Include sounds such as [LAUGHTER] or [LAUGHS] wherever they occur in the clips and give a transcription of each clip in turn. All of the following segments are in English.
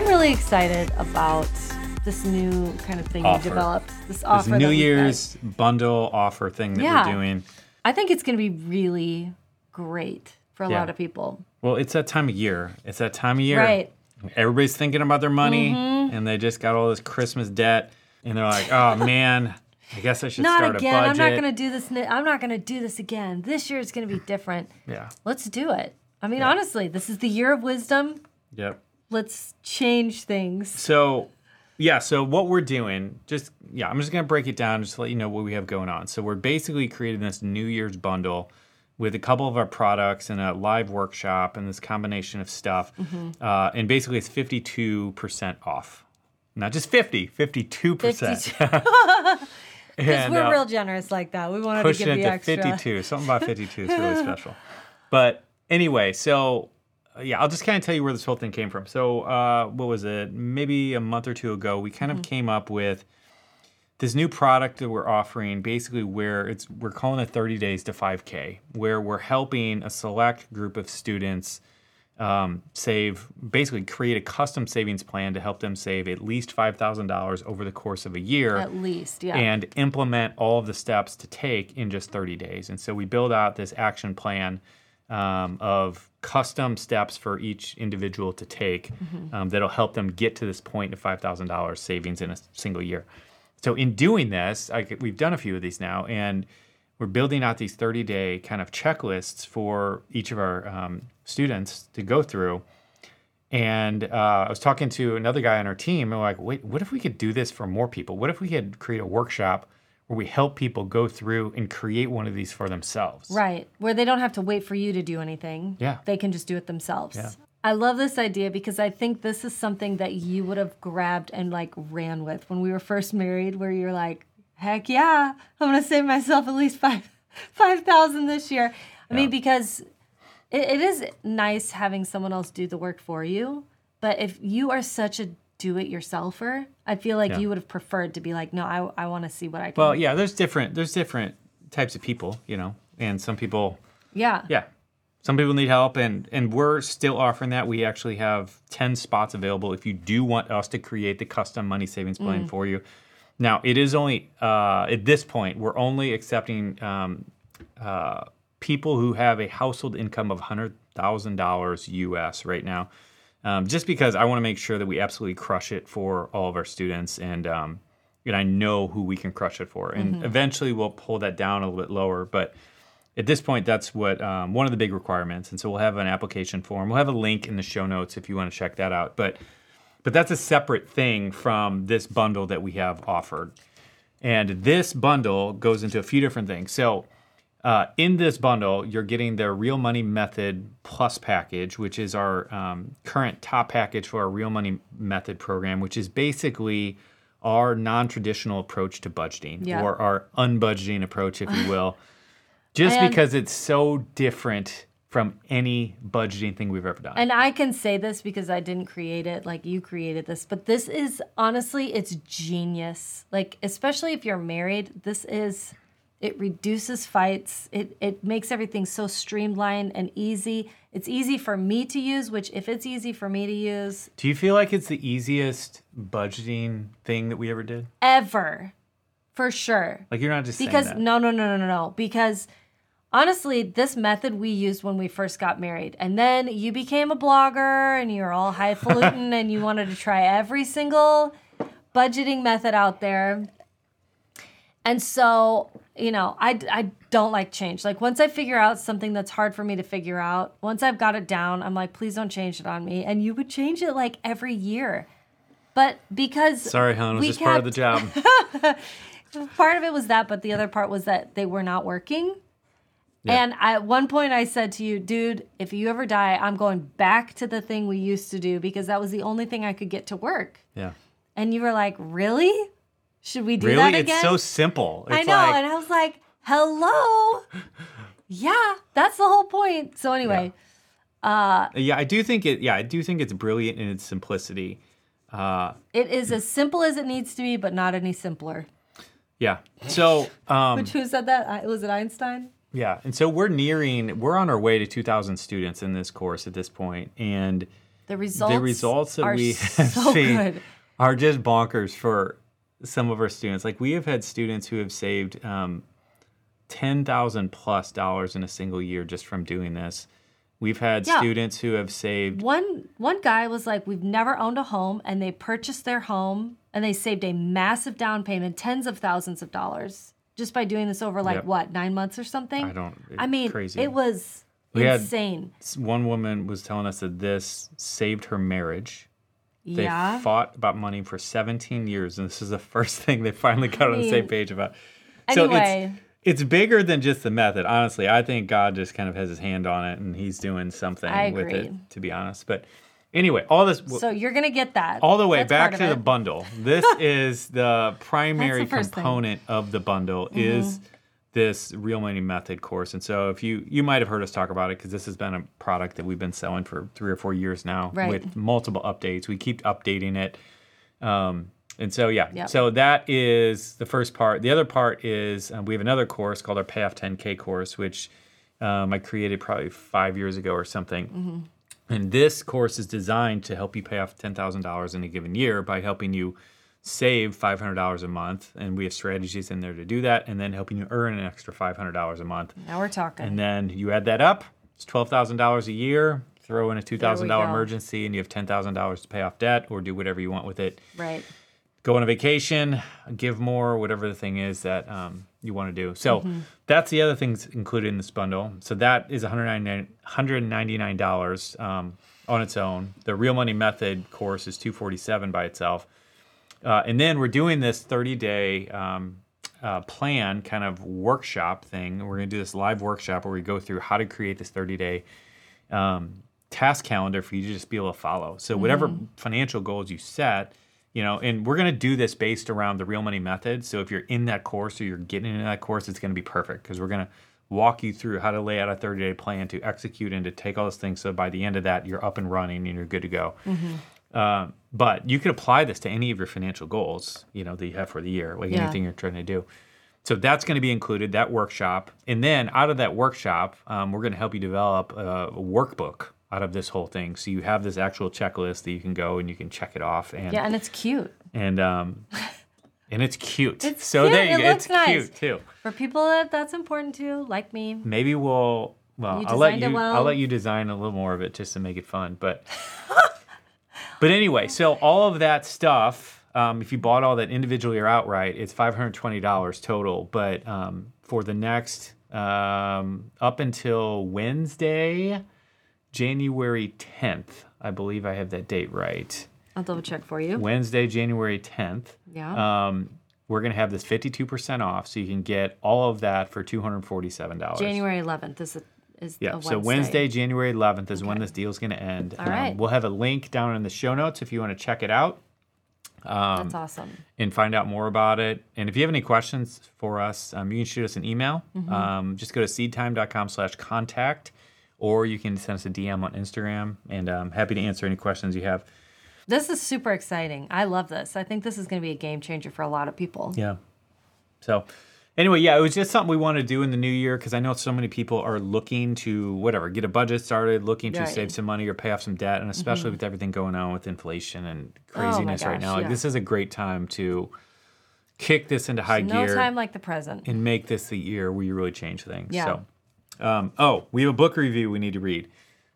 I'm really excited about this new kind of thing Offer. we developed. This This offer. that New. Year's bundle offer thing that Yeah. we're doing. I think it's going to be really great for a Yeah. lot of people. Well, it's that time of year. It's that time of year. Right. Everybody's thinking about their money Mm-hmm. and they just got all this Christmas debt and they're like, oh [LAUGHS] man, I guess I should Not start again. a I'm not going to do this. I'm not going to do this again. This year is going to be different. Yeah. Let's do it. I mean, honestly, this is the year of wisdom. Yep. Let's change things. So, yeah, so what we're doing, just, yeah, I'm just going to break it down just to let you know what we have going on. So, we're basically creating this New Year's bundle with a couple of our products and a live workshop and this combination of stuff. Mm-hmm. Uh, and basically, it's 52% off. Not just 50, 52%. 52. Because [LAUGHS] we're real generous like that. We wanted to give it the to extra. 52. Something about 52 is really [LAUGHS] special. But anyway, so uh, yeah, I'll just kind of tell you where this whole thing came from. So, uh, what was it? Maybe a month or two ago, we kind Mm-hmm. of came up with this new product that we're offering basically where it's we're calling it 30 days to 5k where we're helping a select group of students um, save basically create a custom savings plan to help them save at least $5000 over the course of a year At least, yeah. and implement all of the steps to take in just 30 days. And so we build out this action plan um, of custom steps for each individual to take um, that'll help them get to this point of $5,000 savings in a single year. So in doing this, I, we've done a few of these now, and we're building out these 30 day kind of checklists for each of our um, students to go through. And uh, I was talking to another guy on our team, and we're like, wait, what if we could do this for more people? What if we could create a workshop where we help people go through and create one of these for themselves? Right. Where they don't have to wait for you to do anything. Yeah. They can just do it themselves. Yeah. I love this idea because I think this is something that you would have grabbed and like ran with when we were first married, where you're like, heck yeah, I'm gonna save myself at least five [LAUGHS] five thousand this year. I mean, because it, it is nice having someone else do the work for you, but if you are such a do it yourselfer, I feel like Yeah. you would have preferred to be like, no, I, I want to see what I can. Well, yeah, there's different there's different types of people, you know, and some people yeah. Yeah. Some people need help and and we're still offering that. We actually have 10 spots available if you do want us to create the custom money savings plan for you. Now, it is only uh, at this point, we're only accepting um, uh, people who have a household income of $100,000 US right now. Um, just because I want to make sure that we absolutely crush it for all of our students and um, and I know who we can crush it for. And eventually we'll pull that down a little bit lower, but at this point, that's what um, one of the big requirements. And so we'll have an application form. We'll have a link in the show notes if you want to check that out. But but that's a separate thing from this bundle that we have offered. And this bundle goes into a few different things. So uh, in this bundle, you're getting the Real Money Method Plus package, which is our um, current top package for our Real Money Method program, which is basically our non-traditional approach to budgeting Yeah. or our unbudgeting approach, if you [LAUGHS] will. Just And- because it's so different from any budgeting thing we've ever done. And I can say this because I didn't create it, like you created this, but this is honestly, it's genius. Like, especially if you're married, this is, it reduces fights. It, it makes everything so streamlined and easy. It's easy for me to use, which, if it's easy for me to use, Do you feel like it's the easiest budgeting thing that we ever did? ever, for sure. Like you're not just because saying that. no no no no no no because honestly this method we used when we first got married and then you became a blogger and you're all highfalutin [LAUGHS] and you wanted to try every single budgeting method out there and so you know I, I don't like change like once i figure out something that's hard for me to figure out once i've got it down i'm like please don't change it on me and you would change it like every year but because Sorry, hon, it was just part of the job. [LAUGHS] part of it was that, but the other part was that they were not working. Yeah. And I, at one point, I said to you, dude, if you ever die, I'm going back to the thing we used to do because that was the only thing I could get to work. yeah. And you were like, really? Should we do Really? that It's again? so simple. It's I know. like and I was like, hello. [LAUGHS] yeah, that's the whole point. So, anyway, Yeah, I do think it yeah, I do think it's brilliant in its simplicity. Uh it is as simple as it needs to be, but not any simpler. yeah. So um Which who said that? Was it Einstein? yeah, and so we're nearing we're on our way to 2000 students in this course at this point and The results, the results that we [LAUGHS] so have seen good. are just bonkers for some of our students. Like we have had students who have saved um, ten thousand plus dollars in a single year just from doing this. We've had Yeah. students who have saved One one guy was like, "We've never owned a home," and they purchased their home and they saved a massive down payment, tens of thousands of dollars, just by doing this over like Yep. what nine months or something. I don't. I mean, crazy. it was We had- insane. One woman was telling us that this saved her marriage. They yeah. fought about money for 17 years, and this is the [LAUGHS] first thing they finally got on the same page about. anyway. it's it's bigger than just the method. Honestly, I think God just kind of has his hand on it, and He's doing something with it. To be honest, but anyway, all this So you're gonna get that all the way That's back to the bundle. This [LAUGHS] is the primary thing. Mm-hmm. component of the bundle is this real money method course. And so if you you might have heard us talk about it because this has been a product that we've been selling for three or four years now Right. with multiple updates. We keep updating it. Um, and so yeah, Yep. so that is the first part. The other part is uh, we have another course called our Payoff 10K course, which um, I created probably five years ago or something. Mm-hmm. And this course is designed to help you pay off $10,000 in a given year by helping you save $500 a month. And we have strategies in there to do that, and then helping you earn an extra $500 a month. Now we're talking. And then you add that up, it's $12,000 a year. Throw in a $2,000 emergency, and you have $10,000 to pay off debt or do whatever you want with it right. go on a vacation, give more, whatever the thing is that um, you want to do. So Mm-hmm. that's the other things included in this bundle. So that is $199, $199 um, on its own. The Real Money Method course is 247 by itself. Uh, and then we're doing this 30 day um, uh, plan kind of workshop thing. We're going to do this live workshop where we go through how to create this 30 day um, task calendar for you to just be able to follow. So whatever financial goals you set, you know, and we're going to do this based around the real money method. So if you're in that course or you're getting into that course, it's going to be perfect because we're going to walk you through how to lay out a 30 day plan to execute and to take all those things. So by the end of that, you're up and running and you're good to go. Um, but you could apply this to any of your financial goals, you know, that you have for the year, like Yeah. anything you're trying to do. So that's going to be included, that workshop. And then out of that workshop, um, we're going to help you develop a, a workbook out of this whole thing. So you have this actual checklist that you can go and you can check it off. And, Yeah, and it's cute. and, um, [LAUGHS] and it's cute. It's so cute. there you It go. looks It's nice. cute too. For people that that's important to, like me. Maybe we'll, well, I'll let you, I'll let you design a little more of it just to make it fun. But, [LAUGHS] but anyway, so all of that stuff, um, if you bought all that individually or outright, it's five hundred twenty dollars total. But um, for the next um, up until Wednesday, January tenth, I believe I have that date right. I'll double check for you. Wednesday, January tenth. Yeah. Um, we're gonna have this fifty-two percent off, so you can get all of that for two hundred forty-seven dollars. January 11th is a, is Yeah, so Wednesday, January 11th is when this deal is going to end. Um, All right. we'll have a link down in the show notes if you want to check it out That's awesome. and find out more about it. And if you have any questions for us, um, you can shoot us an email. Mm-hmm. Um, just go to seedtime.com slash contact, or you can send us a DM on Instagram, and I'm happy to answer any questions you have. This is super exciting. I love this. I think this is going to be a game changer for a lot of people. Yeah. So, anyway, yeah, it was just something we want to do in the new year because I know so many people are looking to whatever get a budget started, looking to Right. Mm-hmm. save some money or pay off some debt, and especially with everything going on with inflation and craziness right Oh gosh, now, like yeah. this is a great time to kick this into high No gear No time like the present. and make this the year where you really change things. Yeah. So, um, oh, we have a book review we need to read.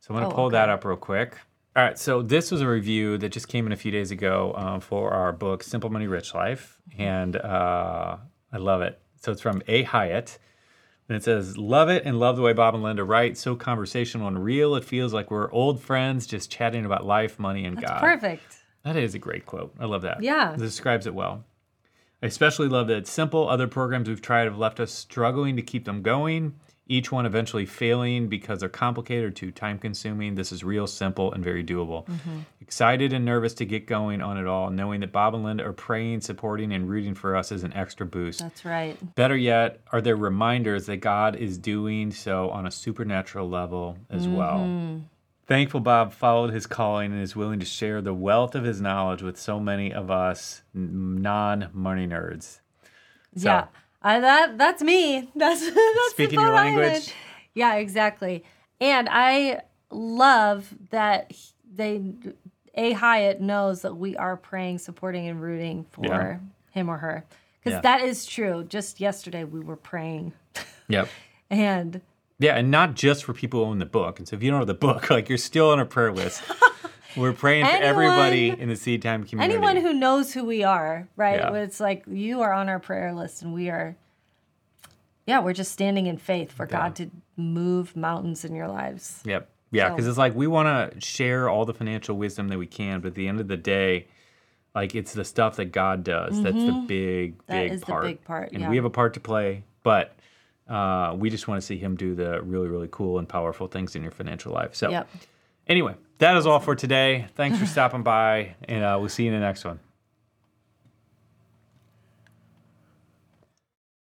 So I'm going to Oh, pull that up real quick. All right, so this was a review that just came in a few days ago um, for our book, Simple Money Rich Life. And uh, I love it. So it's from A. Hyatt. And it says, Love it and love the way Bob and Linda write. So conversational and real. It feels like we're old friends just chatting about life, money, and That's God. perfect. That is a great quote. I love that. Yeah. It describes it well. I especially love that it's simple. Other programs we've tried have left us struggling to keep them going, each one eventually failing because they're complicated or too time consuming. This is real simple and very doable. Mm-hmm. Excited and nervous to get going on it all, knowing that Bob and Linda are praying, supporting, and rooting for us as an extra boost. That's right. Better yet, are there reminders that God is doing so on a supernatural level as well? Mm-hmm. Thankful Bob followed his calling and is willing to share the wealth of his knowledge with so many of us non money nerds. So- Yeah. I, that that's me. [LAUGHS] That's, that's Speaking the your language. Yeah, exactly. And I love that they a Hyatt knows that we are praying, supporting, and rooting for Yeah. him or her because Yeah. that is true. Just yesterday we were praying, [LAUGHS] Yep. and Yeah, and not just for people who own the book. And so if you don't have the book, [LAUGHS] like you're still on a prayer list. We're praying for everybody in the Seedtime community. anyone who knows who we are, right? Yeah. It's like you are on our prayer list, and we are. Yeah, we're just standing in faith for God to move mountains in your lives. Yep. Yeah, because So- it's like we want to share all the financial wisdom that we can, but at the end of the day, like it's the stuff that God does that's the big, Mm-hmm. That big is the part. big part, and yeah. we have a part to play, but uh, we just want to see Him do the really, really cool and powerful things in your financial life. So, Yep. Anyway, that is all for today. Thanks for stopping by, and uh, we'll see you in the next one.